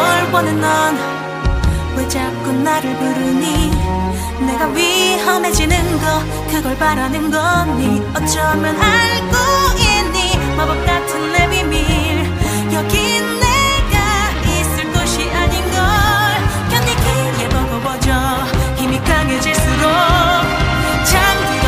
뭘 원해 넌왜 자꾸 나를 부르니? 내가 위험해지는 거 그걸 바라는 거니? 어쩌면 알고 있니? 마법 같은 내 비밀. 여기 내가 있을 곳이 아닌 걸. 견디기에 버거워져 힘이 강해질수록. 잠들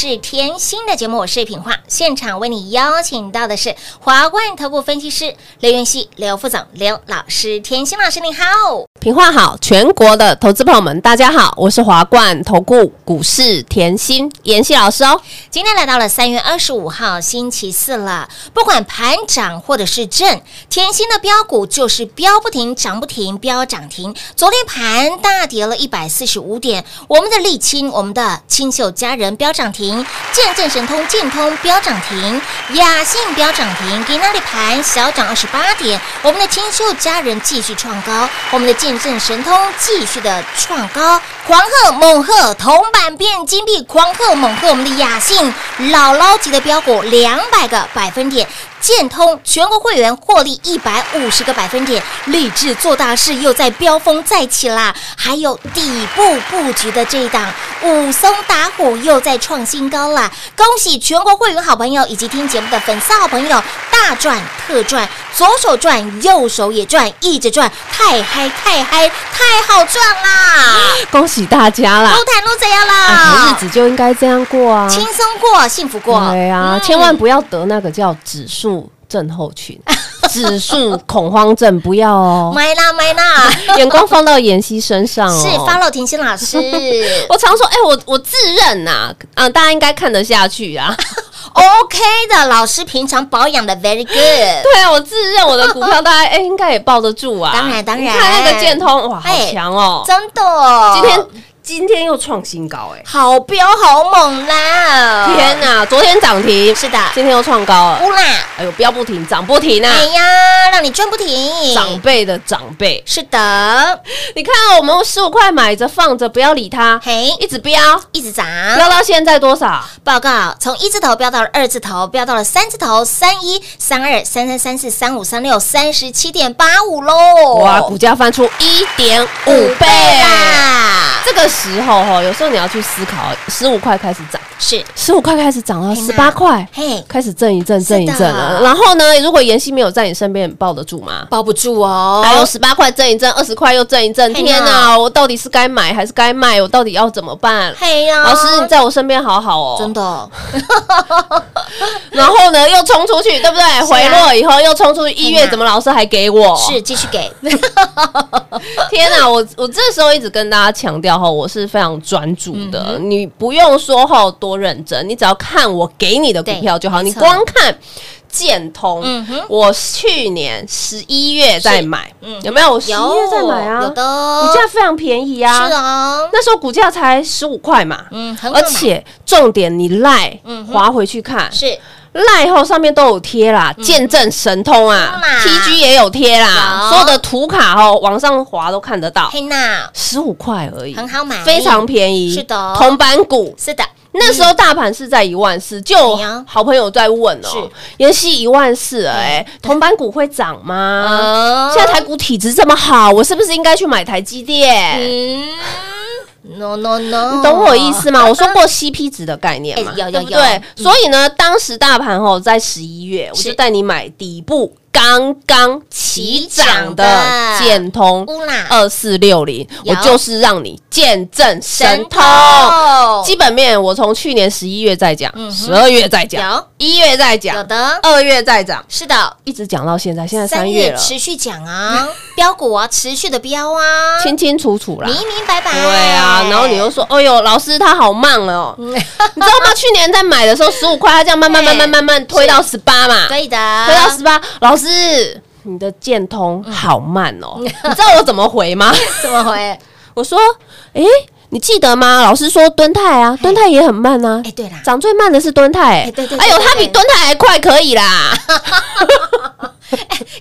是甜心的节目，我是品化，现场为你邀请到的是华冠投顾分析师刘元熙、刘副总、刘老师，甜心老师你好。平话好，全国的投资朋友们，大家好，我是华冠投顾股市甜心妍希老师哦。今天来到了三月二十五号星期四了，不管盘涨或者是震，甜心的标股就是标不停，涨不停，标涨停。昨天盘大跌了一百四十五点，我们的沥青，我们的清秀佳人标涨停，见证神通建通标涨涨停，雅信标涨停，给那里盘小涨二十八点，我们的清秀家人继续创高，我们的见证神通继续的创高，狂贺猛贺铜板变金币，狂贺猛贺我们的雅信姥姥级的标股两百个百分点。建通全国会员获利一百五十个百分点，立志做大事又在飙风再起啦！还有底部布局的这一档武松打虎又在创新高啦！恭喜全国会员好朋友以及听节目的粉丝好朋友，大赚特赚，左手赚，右手也赚，一直赚，太嗨太嗨，太好赚啦！恭喜大家啦！路坦路怎样哎啦？日子就应该这样过啊！轻松过，幸福过。对啊，嗯千万不要得那个叫指数症候群、指数恐慌症，不要哦。买啦买啦，眼光放到妍希身上哦。是 follow 甜心老师。我常说，哎、我我自认呐、啊，大家应该看得下去啊。OK 的，老师平常保养的 very good。对啊，我自认我的股票大概哎、应该也抱得住啊。当然当然你看那个建通哇，好哎强哦。真的，今天今天又创新高，哎，好飙好猛啦！天哪！昨天涨停，是的今天又创高了，乌啦！哎呦，飙不停，涨不停啊哎！呀，让你赚不停。长辈的长辈，是的，你看我们十五块买着放着，不要理它，嘿，一直飙，一直涨。飙到现在多少？报告从一字头飙到了二字头，飙到了三字头，三一、三二、三三、三四、三五、三六、三十七点八五喽！哇，股价翻出一点五倍啦！这个时候哈，有时候你要去思考，十五块开始涨，是，十五块开始涨到十八块，嘿，开始震一震，震一震是了。然后呢，如果妍希没有在你身边，你抱得住吗？抱不住哦。还有十八块震一震，二十块又震一震，天哪！我到底是该买还是该卖？我到底要怎么办？嘿呀，老师，你在我身边好好哦。真的 然后呢，又冲出去，对不对？回落以后又冲出去，一月怎么老师还给我？是继续给，天哪！我我这时候一直跟大家强调哈，我是非常专注的，嗯你不用说哈多认真，你只要看我给你的股票就好。你光看建通，嗯哼。我去年十一月在买，嗯有没有？我十一月在买啊，有的。股价非常便宜啊。是啊，那时候股价才十五块嘛，嗯，而且重点你赖滑回去看，是。赖后上面都有贴啦，见证神通啊嗯啦，TG 也有贴啦，所有的图卡哦，往上滑都看得到，嘿娜，十五块而已，很好买，非常便宜。是的。铜板股。是的，那时候大盘是在一万四，就好朋友在问哦是，妍希一万四了哎，铜板股会涨吗？嗯现在台股体质这么好，我是不是应该去买台积电？嗯，no no no，你懂我意思吗？我说过 CP 值的概念嘛，哎有有对所以呢，当时大盘吼在十一月，我就带你买底部刚刚起涨的建通二四六零，我就是让你见证神通。基本面我从去年十一月在讲，十二月在讲，一月在有讲，的，二月在涨，是的，一直讲到现在，现在三月了，持续讲啊，标股啊，持续的标啊，清清楚楚啦。明明白白，对啊，然后你又说，哎呦，老师他好慢哦，你知道吗？去年在买的时候十五块，他这样慢慢 慢慢慢慢推到十八嘛，可以的，推到十八，老师。你的建通好慢哦，你知道我怎么回吗？怎么回？我说，哎，你记得吗？老师说敦泰啊，敦泰也很慢啊。哎，对啦，涨最慢的是敦泰，哎对对对哎呦，对对它比敦泰还快，可以啦。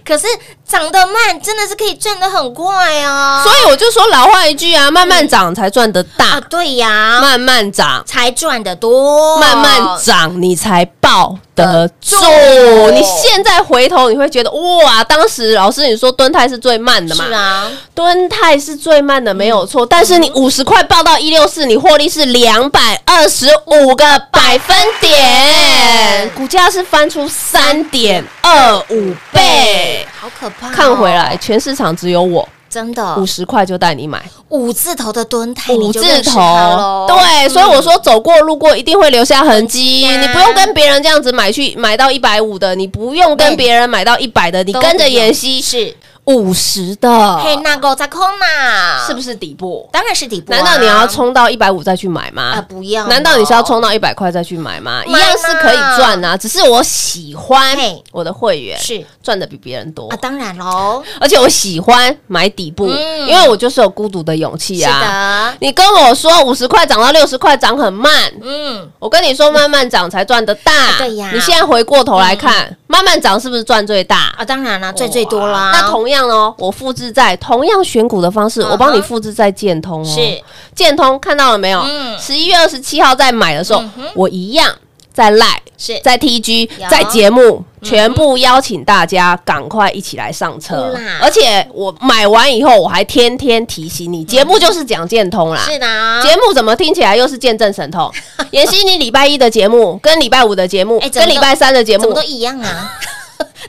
可是涨得慢，真的是可以赚得很快哦。所以我就说老话一句啊，慢慢涨才赚得啊，大，对呀，慢慢涨才赚得多，慢慢涨，你才抱得住住。你现在回头，你会觉得哇，当时老师你说蹲泰是最慢的嘛？是啊，蹲泰是最慢的，没有错。但是你五十块报到一六四，你获利是两百二十五个百分点，股价是翻出三点二五倍。好可怕哦。看回来，全市场只有我真的。五十块就带你买。五字头的蹲台，五字头。对，所以我说走过路过一定会留下痕迹。你不用跟别人这样子买去买到一百五的，你不用跟别人买到一百的，你跟着妍希。是五十的，嘿，那个在空呐，是不是底部？当然是底部啊。难道你要冲到一百五再去买吗？啊？不要哦，难道你是要冲到一百块再去买吗？一样是可以赚啊，只是我喜欢嘿我的会员是赚的比别人多啊？，当然喽，而且我喜欢买底部，嗯因为我就是有孤独的勇气是啊。的，你跟我说五十块涨到六十块涨很慢，嗯，我跟你说慢慢涨才赚得大。对呀你现在回过头来看，慢慢涨是不是赚最大？啊，当然啦，最最多啦。那同样哦，我复制在同样选股的方式，我帮你复制在建通哦。是。建通看到了没有？嗯？十一月二十七号在买的时候嗯，我一样在赖。是。在 TG 在节目全部邀请大家赶快一起来上车。啦，而且我买完以后我还天天提醒你，节目就是讲建通啦。是的，啊节目怎么听起来又是见证神通？妍希，你礼拜一的节目跟礼拜五的节目跟礼拜三的节目。怎么都，一样啊，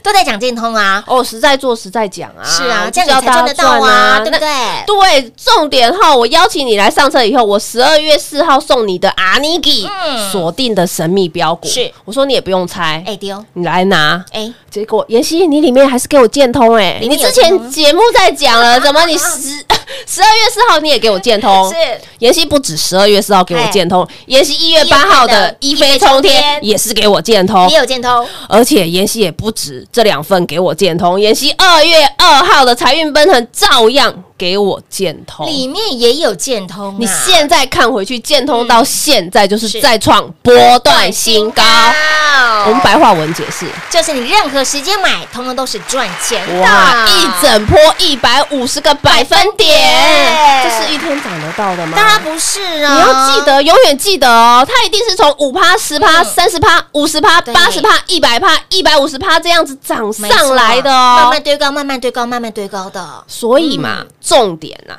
都在讲建通啊。哦，实在做实在讲啊，是啊，我这样你才赚得到啊，对不那对？对，重点哈，我邀请你来上车以后，我十二月四号送你的阿尼基嗯。锁定的神秘标股，是。我说你也不用猜，哎丢，你来拿。哎，结果妍希，你里面还是给我建通哎、你之前节目在讲了，怎么你 十十二月四号你也给我建通？是。妍希不止十二月四号给我建通，妍希一月八号的一飞冲天。也是给我建通。也，有建通，而且妍希也不止这两份给我建通，妍希二月二号的财运奔腾照样给我建通。里面也有建通啊，你现在看回去，建通到现在就是是再创波段新高。我们白话文解释，就是你任何时间买，通通都是赚钱的。哇，一整波一百五十个百分点，这是一天涨得到的吗？当然不是啊，你要记得，永远记得哦，它一定是从五趴、十趴、嗯三十趴、五十趴、八十趴、一百趴、一百五十趴这样子涨上来的哦慢慢。堆高，慢慢堆高，慢慢堆高的。所以嘛，重点啊，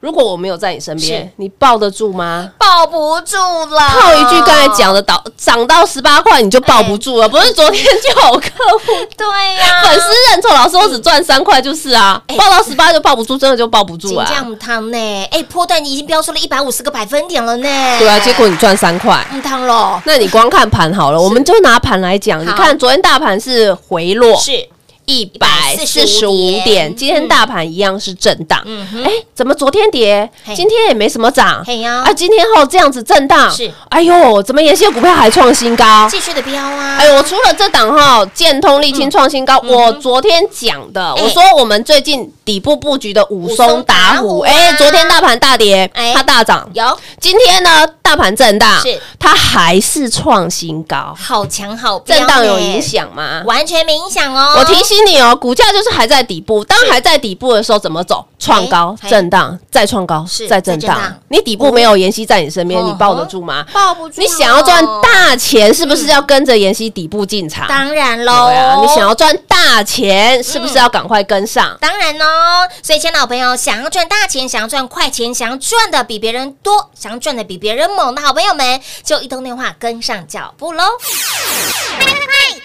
如果我没有在你身边，你抱得住吗？抱不住了。套一句刚才讲的，到涨到十八块你就抱不住了，不是昨天就有客户 对呀，粉丝认错，老师我只赚三块就是啊，哎抱到十八就抱不住，真的就抱不住金啊。酱汤呢？哎，波段已经飙出了一百五十个百分点了呢。对啊，结果你赚三块。嗯汤喽，那你光看盘好了，我们就拿盘来讲。你看昨天大盘是回落，是一百四十五点。点，今天大盘一样是震荡。嗯哼。哎，怎么昨天跌，今天也没什么涨？嘿呀。啊，今天后这样子震荡，是。哎呦，怎么延线股票还创新高？继续的飙啊！哎呦，我除了这档哈，建通、沥青创新高，我昨天讲的，我说我们最近底部布局的武松打虎，哎，昨天大盘大跌哎，它大涨，有。今天呢大盘震荡，是它还是创新高，好强好飙震荡有影，响吗？完全没影响哦。我提醒你哦，股价就是还在底部，当还在底部的时候怎么走？创高哎、震荡、再创高是、再震荡。你底部没有妍希在你身边，哦你抱得住吗？抱不住，你想要赚大钱，是不是要跟着妍希底部进场？当然喽。对啊，你想要赚大钱，是不是要赶快跟上？当然哦，所以，亲爱的朋友，想要赚大钱，想要赚快钱，想要赚的比别人多，想要赚的比别人猛的好朋友们，就一通电话跟上脚步喽！快快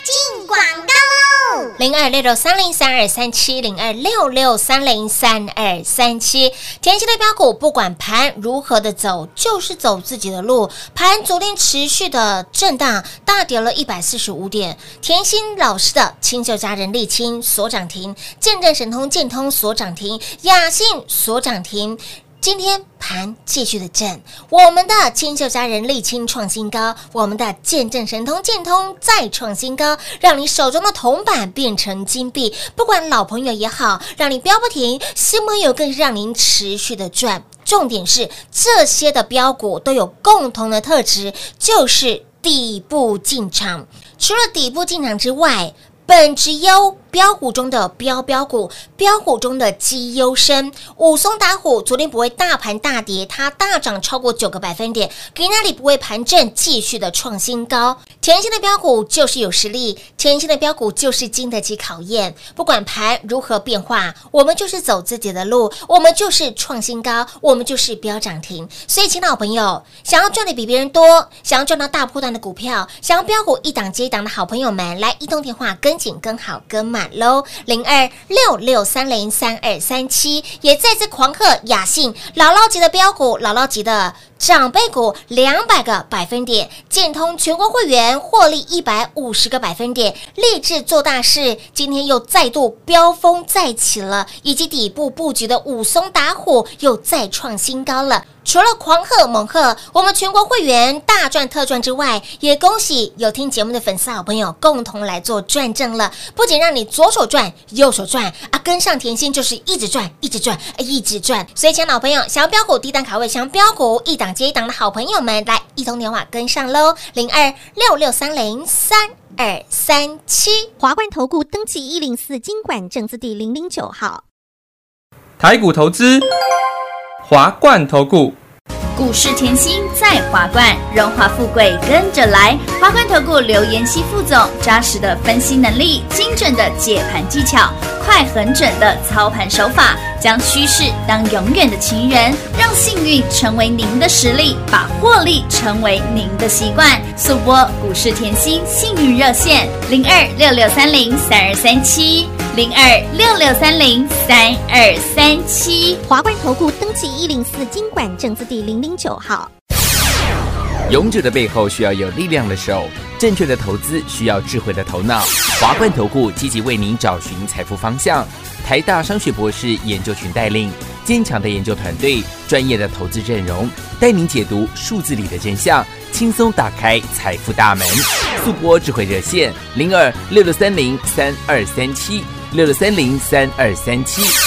进广告喽！零二六六三零三二三七零二六六三零三二三七，甜心的标股，不管盘如何的走，就是走自己的路。盘昨天持续的震荡，大跌了一百四十五点。甜心老师的清秀佳人沥青所涨停，见证神通建通所涨停，雅信所涨停。今天盘继续的震，我们的清秀佳人沥青创新高，我们的见证神通建通再创新高，让你手中的铜板变成金币。不管老朋友也好，让你飙不停；新朋友更是让您持续的赚。重点是这些的标股都有共同的特质，就是底部进场。除了底部进场之外，本质优标股中的标标股，标股中的绩优生，武松打虎，昨天不会大盘大跌，它大涨超过九个百分点，给那里不会盘正，继续的创新高。甜心的标股就是有实力，甜心的标股就是经得起考验。不管盘如何变化，我们就是走自己的路，我们就是创新高，我们就是标涨停。所以，亲老朋友，想要赚的比别人多，想要赚到大波段的股票，想要标股一档接一档的好朋友们，来一通电话跟紧、跟好、跟满喽！零二六六三零三二三七，也再次狂贺雅信姥姥级的标股，姥姥级的。长辈股两百个百分点，建通全国会员获利一百五十个百分点，立志做大事，今天又再度飙风再起了，以及底部布局的武松打虎又再创新高了。除了狂贺猛贺，我们全国会员大赚特赚之外，也恭喜有听节目的粉丝好朋友共同来做转正了。不仅让你左手转，右手转啊，跟上甜心就是一直转，一直转，一直转。所以，亲爱的好朋友，想要标股低档卡位，想要标股一档接一档的好朋友们，来一通电话跟上喽，零二六六三零三二三七。华冠投顾登记一零四经管证字第零零九号。台股投资，华冠投顾。股市甜心在华冠，荣华富贵跟着来。华冠投顾刘延熙副总，扎实的分析能力，精准的解盘技巧，快狠准的操盘手法，将趋势当永远的情人，让幸运成为您的实力，把获利成为您的习惯。速播股市甜心幸运热线零二六六三零三二三七零二六六三零三二三七。华冠投顾登记一零四经管证字第零零九号。勇者的背后需要有力量的手，正确的投资需要智慧的头脑。华冠投顾积极为您找寻财富方向。台大商学博士研究群带领，坚强的研究团队，专业的投资阵容，带您解读数字里的真相，轻松打开财富大门。速播智慧热线零二六六三零三二三七六六三零三二三七。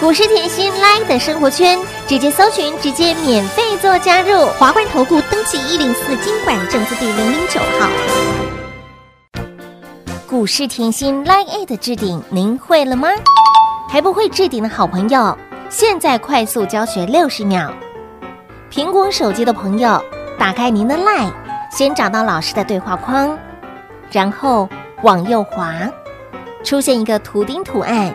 股市甜心 Line 的生活圈，直接搜寻，直接免费做加入。华冠投顾登记一零四经管证字第零零九号。股市甜心 Line 的置顶，您会了吗？还不会置顶的好朋友，现在快速教学六十秒。苹果手机的朋友，打开您的 Line，先找到老师的对话框，然后往右滑，出现一个图钉图案，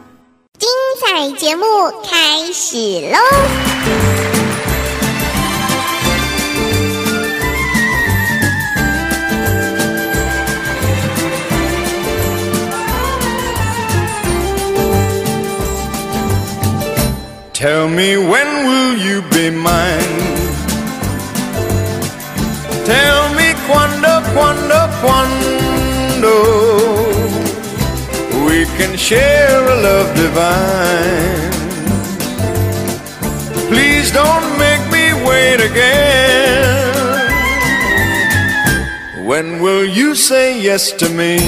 彩节目开始喽！Tell me when will you be mine? Tell me quando, quando, quando share a love divine. Please don't make me wait again. When will you say yes to me?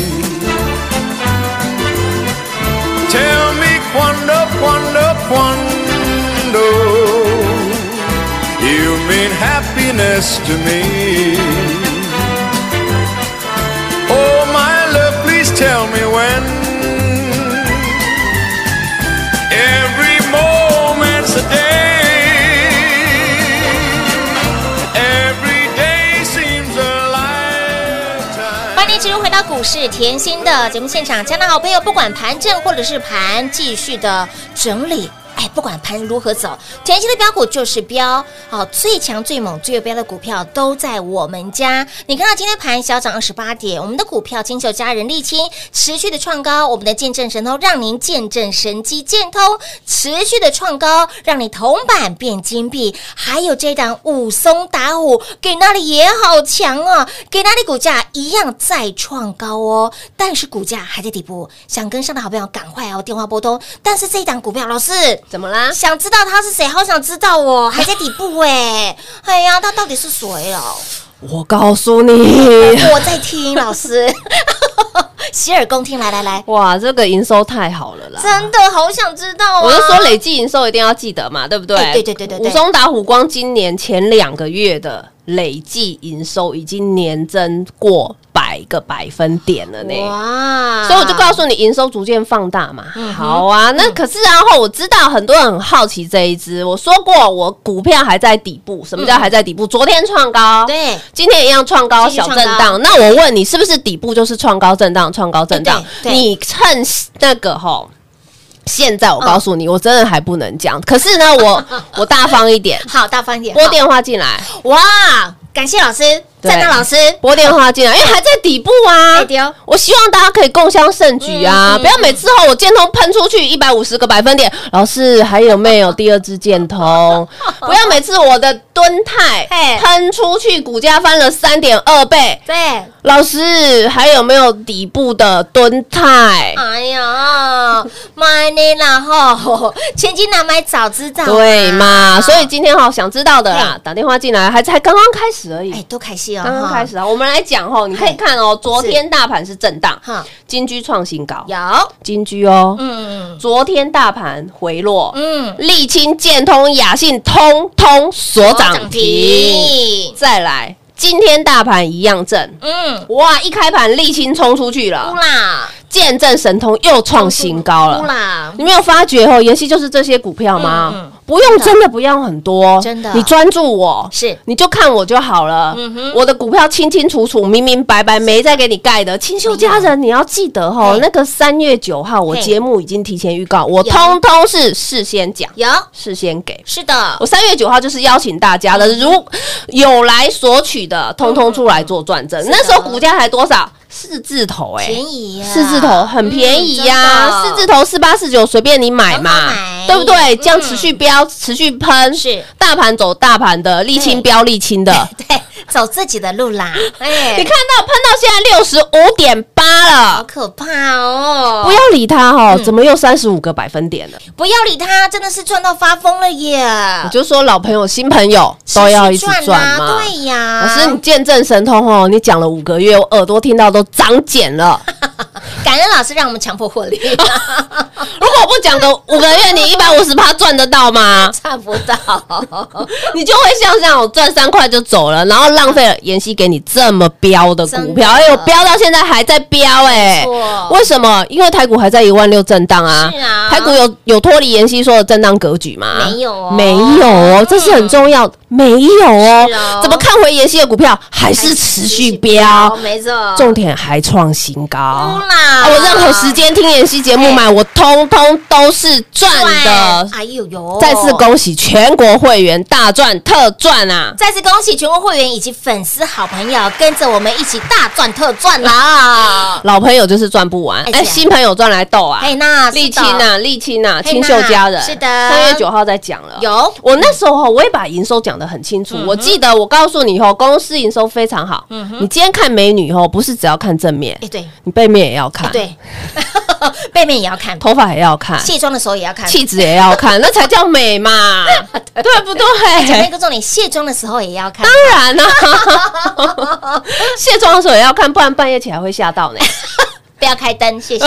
Tell me quando, quando, quando you mean happiness to me. 是甜心的节目现场，亲爱的好朋友，不管盘正或者是盘继续的整理。不管盘如何走，前期的标股就是标，好、最强、最猛、最有标的股票都在我们家。你看到今天盘小涨二十八点，我们的股票金秀佳、人沥青持续的创高，我们的见证神通让您见证神机见通，持续的创高，让你铜板变金币。还有这档武松打虎，给那里也好强啊，给那里股价一样再创高哦，但是股价还在底部，想跟上的好朋友赶快哦，电话拨通。但是这一档股票，老师。怎么啦？想知道他是谁？好想知道哦，还在底部哎，哎呀，他到底是谁哦？我告诉你，我在听老师，洗耳恭听，来来来，哇，这个营收太好了啦！真的好想知道啊！我就说累计营收一定要记得嘛，对不对对对对对武松打虎光今年前两个月的累计营收已经年增过百个百分点了呢。哇所以我就告诉你，营收逐渐放大嘛。嗯好啊，那可是然后我知道很多人很好奇这一支，我说过我股票还在底部，什么叫还在底部？昨天创高，嗯对今天一样创高，小震荡。那我问你，是不是底部就是创高震荡，创高震荡？你趁那个吼。现在我告诉嗯你，我真的还不能讲。可是呢，我 我大方一点，好大方一点，拨电话进来，哇！感谢老师，对赞叹老师，拨电话进来，因为还在底部啊。我希望大家可以共襄盛举啊！不要每次后我箭头喷出去一百五十个百分点，老师还有没有第二支箭头？不要每次我的蹲态嘿喷出去，股价翻了三点二倍，对，老师还有没有底部的蹲态？哎呀，买你啦吼，千金难买早知道啊，对嘛？所以今天哈想知道的啦，打电话进来，还才刚刚开始而已。哎，。多开心哦，刚刚哈。开始啊，我们来讲哦，你可以看哦，昨天大盘是震荡，哈，金居创新高，有，金居哦，嗯昨天大盘回落，嗯，沥青、建通、雅信通通所涨停。再来，今天大盘一样震，嗯，哇！一开盘沥青冲出去了，啦，见证神通又创新高了。啦，你没有发觉哦，妍希就是这些股票吗？不用，真的不用很多，真的你专注我，是你就看我就好了。嗯我的股票清清楚楚、明明白白，没再给你盖的。清秀家人，你要记得哦，那个三月九号，我节目已经提前预告，我通通是事先讲，有事先给。是的我，三月九号就是邀请大家嗯的，如有来索取的，通通出来做转正。那时候股价才多少？四字头哎、便宜呀，四字头很便宜呀、嗯四字头四八四九随便你买嘛买，对不对？嗯。这样持续飙，持续喷，是。大盘走大盘的，沥青对。飙沥青的。对，走自己的路啦，哎，你看到喷到现在六十五点八了，好可怕哦！不要理他哦，嗯怎么又三十五个百分点了？不要理他，真的是赚到发疯了耶！我就说老朋友、新朋友都要一直赚嘛。啊对呀，老师，你见证神通哦！你讲了五个月，我耳朵听到都长茧了。感恩老师让我们强迫获利，如果我不讲个五个月，你一百五十趴赚得到吗？赚不到，你就会像这样，我赚三块就走了，然后浪费了妍希给你这么标的股票，哎呦，标到现在还在标哎、为什么？因为台股还在一万六震荡啊。是啊台股有有脱离妍希说的震荡格局吗？没有哦没有哦，这是很重要的，没有哦哦。怎么看回妍希的股票还是持续飙？没错，重点还创新高。啊我任何时间听妍希节目买，我通通都是赚的。哎呦呦！再次恭喜全国会员大赚特赚啊！再次恭喜全国会员以及粉丝好朋友，跟着我们一起大赚特赚啦！老朋友就是赚不完，哎新朋友赚来斗啊！哎，那沥青啊，沥青啊，清秀家人是的。三月九号再讲了。有。我那时候，我也把营收讲得很清楚。我记得我告诉你后，公司营收非常好。你今天看美女后，不是只要看正面哎，，对。你背面也要看，，对，背面也要看，头发也要看，卸妆的时候也要看。气质也要看，那才叫美嘛，对。不对？那个重点，卸妆的时候也要看。当然啦、卸妆的时候也要看，不然半夜起来会吓到呢。不要开灯，谢谢。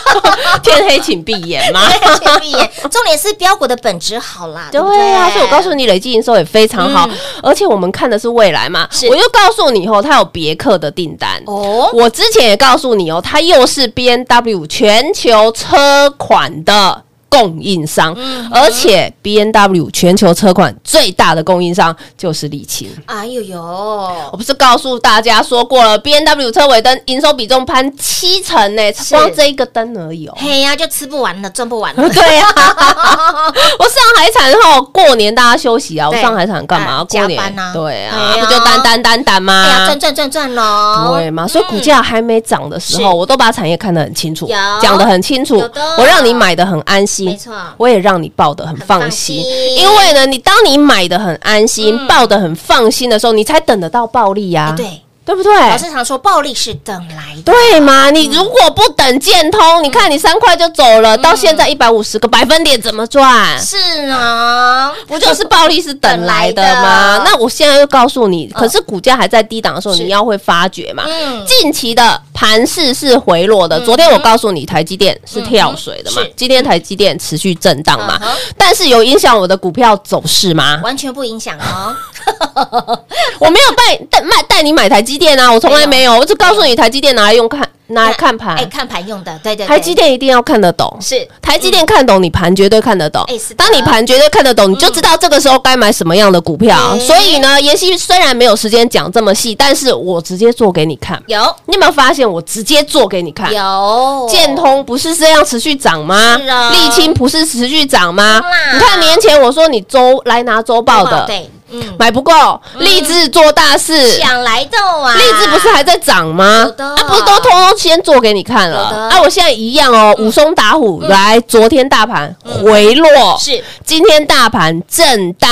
天黑请闭眼吗。请闭眼。重点是标股的本质好啦，对啊，所以我告诉你，累计营收也非常好，嗯而且我们看的是未来嘛。我又告诉你哦，它有别克的订单。哦，我之前也告诉你哦，它又是 B N W 全球车款的供应商，嗯而且 B N W 全球车款最大的供应商就是沥青。哎呦呦。我，不是告诉大家说过了，B N W 车尾灯营收比重攀七成呢，光这一个灯而已哦。嘿呀，就吃不完了，赚不完了。对呀、我上海产后过年大家休息啊，我上海产干嘛？啊过年。啊。对啊，不就单单单单吗？哎呀，吗赚？赚赚赚喽！对嘛，所以股价还没涨的时候，是。我都把产业看得很清楚有，讲得很清楚。我让你买的很安心，没错。我也让你抱得很放心。因为呢，你当你买的很安心，嗯。抱得很放心的时候，你才等得到暴利呀。哎，对，对不对？老师常说暴利是等来的，对吗？你如果不等建通，你看你三块就走了，到现在一百五十个百分点怎么赚？是啊，不就是暴利是等来的吗？的那我现在又告诉你，可是股价还在低档的时候，你要会发觉嘛。嗯近期的盘势是回落的，昨天我告诉你，台积电是跳水的嘛嗯，今天台积电持续震荡嘛嗯，但是有影响我的股票走势吗？完全不影响哦。我没有带带卖带你买台积电啊，我从来没有，我就告诉你台积电拿来用看拿来看盘哎，，看盘用的，对对，对台积电一定要看得懂。是台积电看懂，你盘绝对看得懂。当你盘绝对看得懂，你就知道这个时候该买什么样的股票。嗯所以呢，妍希虽然没有时间讲这么细，但是我直接做给你看。有你有没有发现我直接做给你看？有建通不是这样持续涨吗？是啊沥青不是持续涨吗？你看年前我说你周来拿周报的，对，嗯，买不够，立志做大事。想来的啊，立志不是还在涨吗？啊，不是都通通先做给你看了？啊！我现在一样哦，武松打虎来，昨天大盘回落，是。今天大盘震荡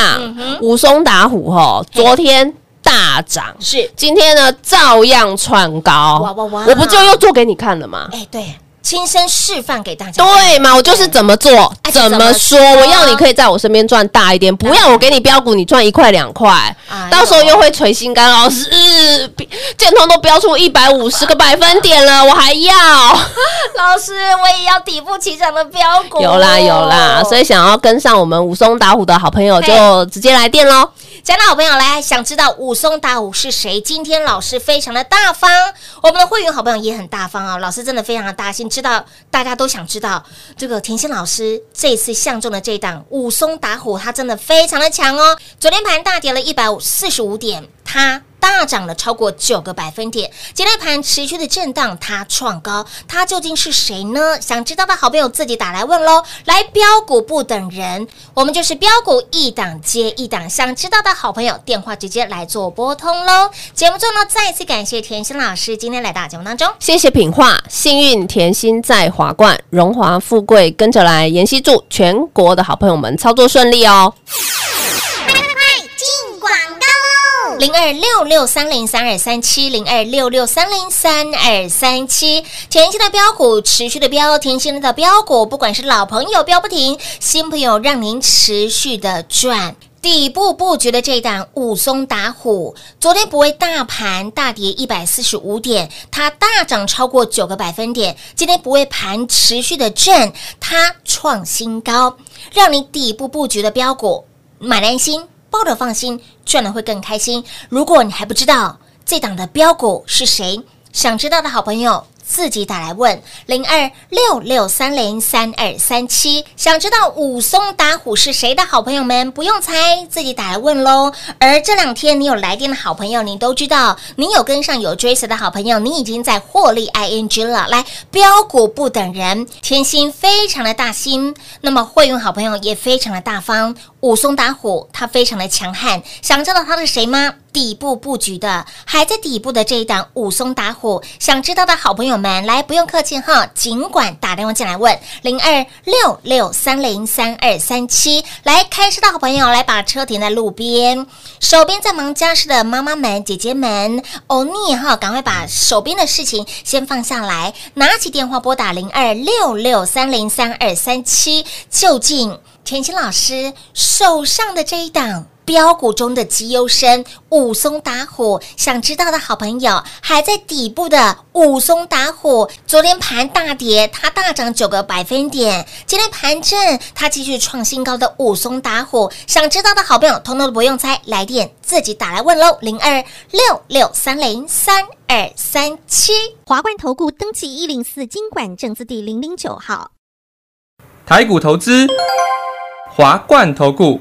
武松打虎吼，昨天大涨，是，今天呢照样创高，哇哇哇。我不就又做给你看了吗？哎，对，亲身示范给大家，对嘛，我就是怎么做哎怎么说，我要你可以在我身边赚大一点，不要我给你标股你赚一块两块到时候又会捶心肝。老师，建通都标出一百五十个百分点了，我还要。老师，我也要底部起涨的标股，有啦有啦，所以想要跟上我们武松打虎的好朋友，就直接来电喽。家的好朋友来，想知道武松打虎是谁？今天老师非常的大方，我们的会员好朋友也很大方啊、老师真的非常的大心，知道大家都想知道这个甜心老师这次相中的这一档武松打虎，他真的非常的强哦。昨天盘大跌了一百四十五点，他大涨了超过九个百分点。今天盘持续的震荡，它创高，它究竟是谁呢？想知道的好朋友自己打来问喽。来，标股不等人，我们就是标股一档接一档。想知道的好朋友，电话直接来做拨通喽。节目中呢，再次感谢甜心老师今天来到节目当中。谢谢品画，幸运甜心在华冠，荣华富贵跟着来。妍希祝全国的好朋友们操作顺利哦。零二六六三零三二三七零二六六三零三二三七，甜心的标股持续的标，甜心的标股，不管是老朋友标不停，新朋友让您持续的赚。底部布局的这一档武松打虎，昨天不为大盘大跌一百四十五点，它大涨超过九个百分点。今天不为盘持续的震，它创新高，让你底部布局的标股买的安心，包的放心，赚的会更开心。如果你还不知道这档的标股是谁，想知道的好朋友。自己打来问零二六六三零三二三七，想知道武松打虎是谁的好朋友们，不用猜，自己打来问喽。而这两天你有来电的好朋友，你都知道，你有跟上有追随的好朋友，你已经在获利 ing 了。来，标股不等人，天心非常的大心，那么会用好朋友也非常的大方。武松打虎，他非常的强悍，想知道他是谁吗？底部布局的，还在底部的这一档武松打虎，想知道的好朋友们，来不用客气哈，尽管打电话进来问零二六六三零三二三七，来开车的好朋友来把车停在路边，手边在忙家事的妈妈们、姐姐们，欧尼哈，赶快把手边的事情先放下来，拿起电话拨打零二六六三零三二三七，就近。甜心老师手上的这一档标股中的绩优生武松打虎，想知道的好朋友还在底部的武松打虎，昨天盘大跌，它大涨九个百分点，今天盘正，它继续创新高的武松打虎，想知道的好朋友，通通都不用猜，来电自己打来问喽，零二六六三零三二三七。华冠投顾登记一零四经管证字第零零九号。台股投资，华冠投顾。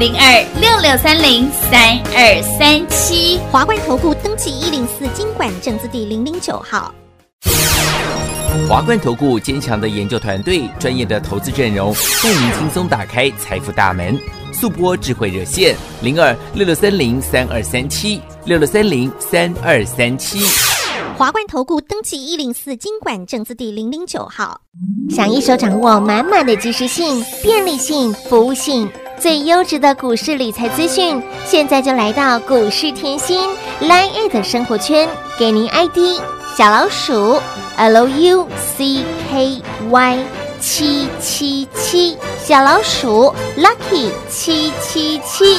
零二六六三零三二三七。华冠投顾登记一零四经管证字第零零九号。华冠投顾坚强的研究团队，专业的投资阵容，带您轻松打开财富大门。速播智慧热线零二六六三零三二三七六六三零三二三七。华冠投顾登记一零四经管证字第零零九号。想一手掌握满满的及时性、便利性、服务性，最优质的股市理财资讯，现在就来到股市甜心 Line 的生活圈，给您 ID 小老鼠 Lucky 七七七，小老鼠 Lucky 七七七。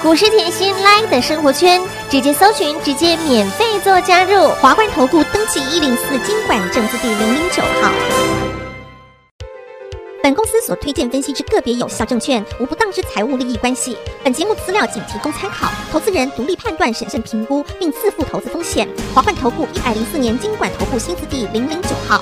股市甜心 Line 的生活圈，直接搜寻，直接免费做加入。华冠投顾登记一零四经管证字第零零九号。本公司所推荐分析之个别有效证券，无不当之财务利益关系。本节目资料仅提供参考，投资人独立判断、审慎评估，并自负投资风险。华冠投顾一百零四年经管投顾新字第零零九号。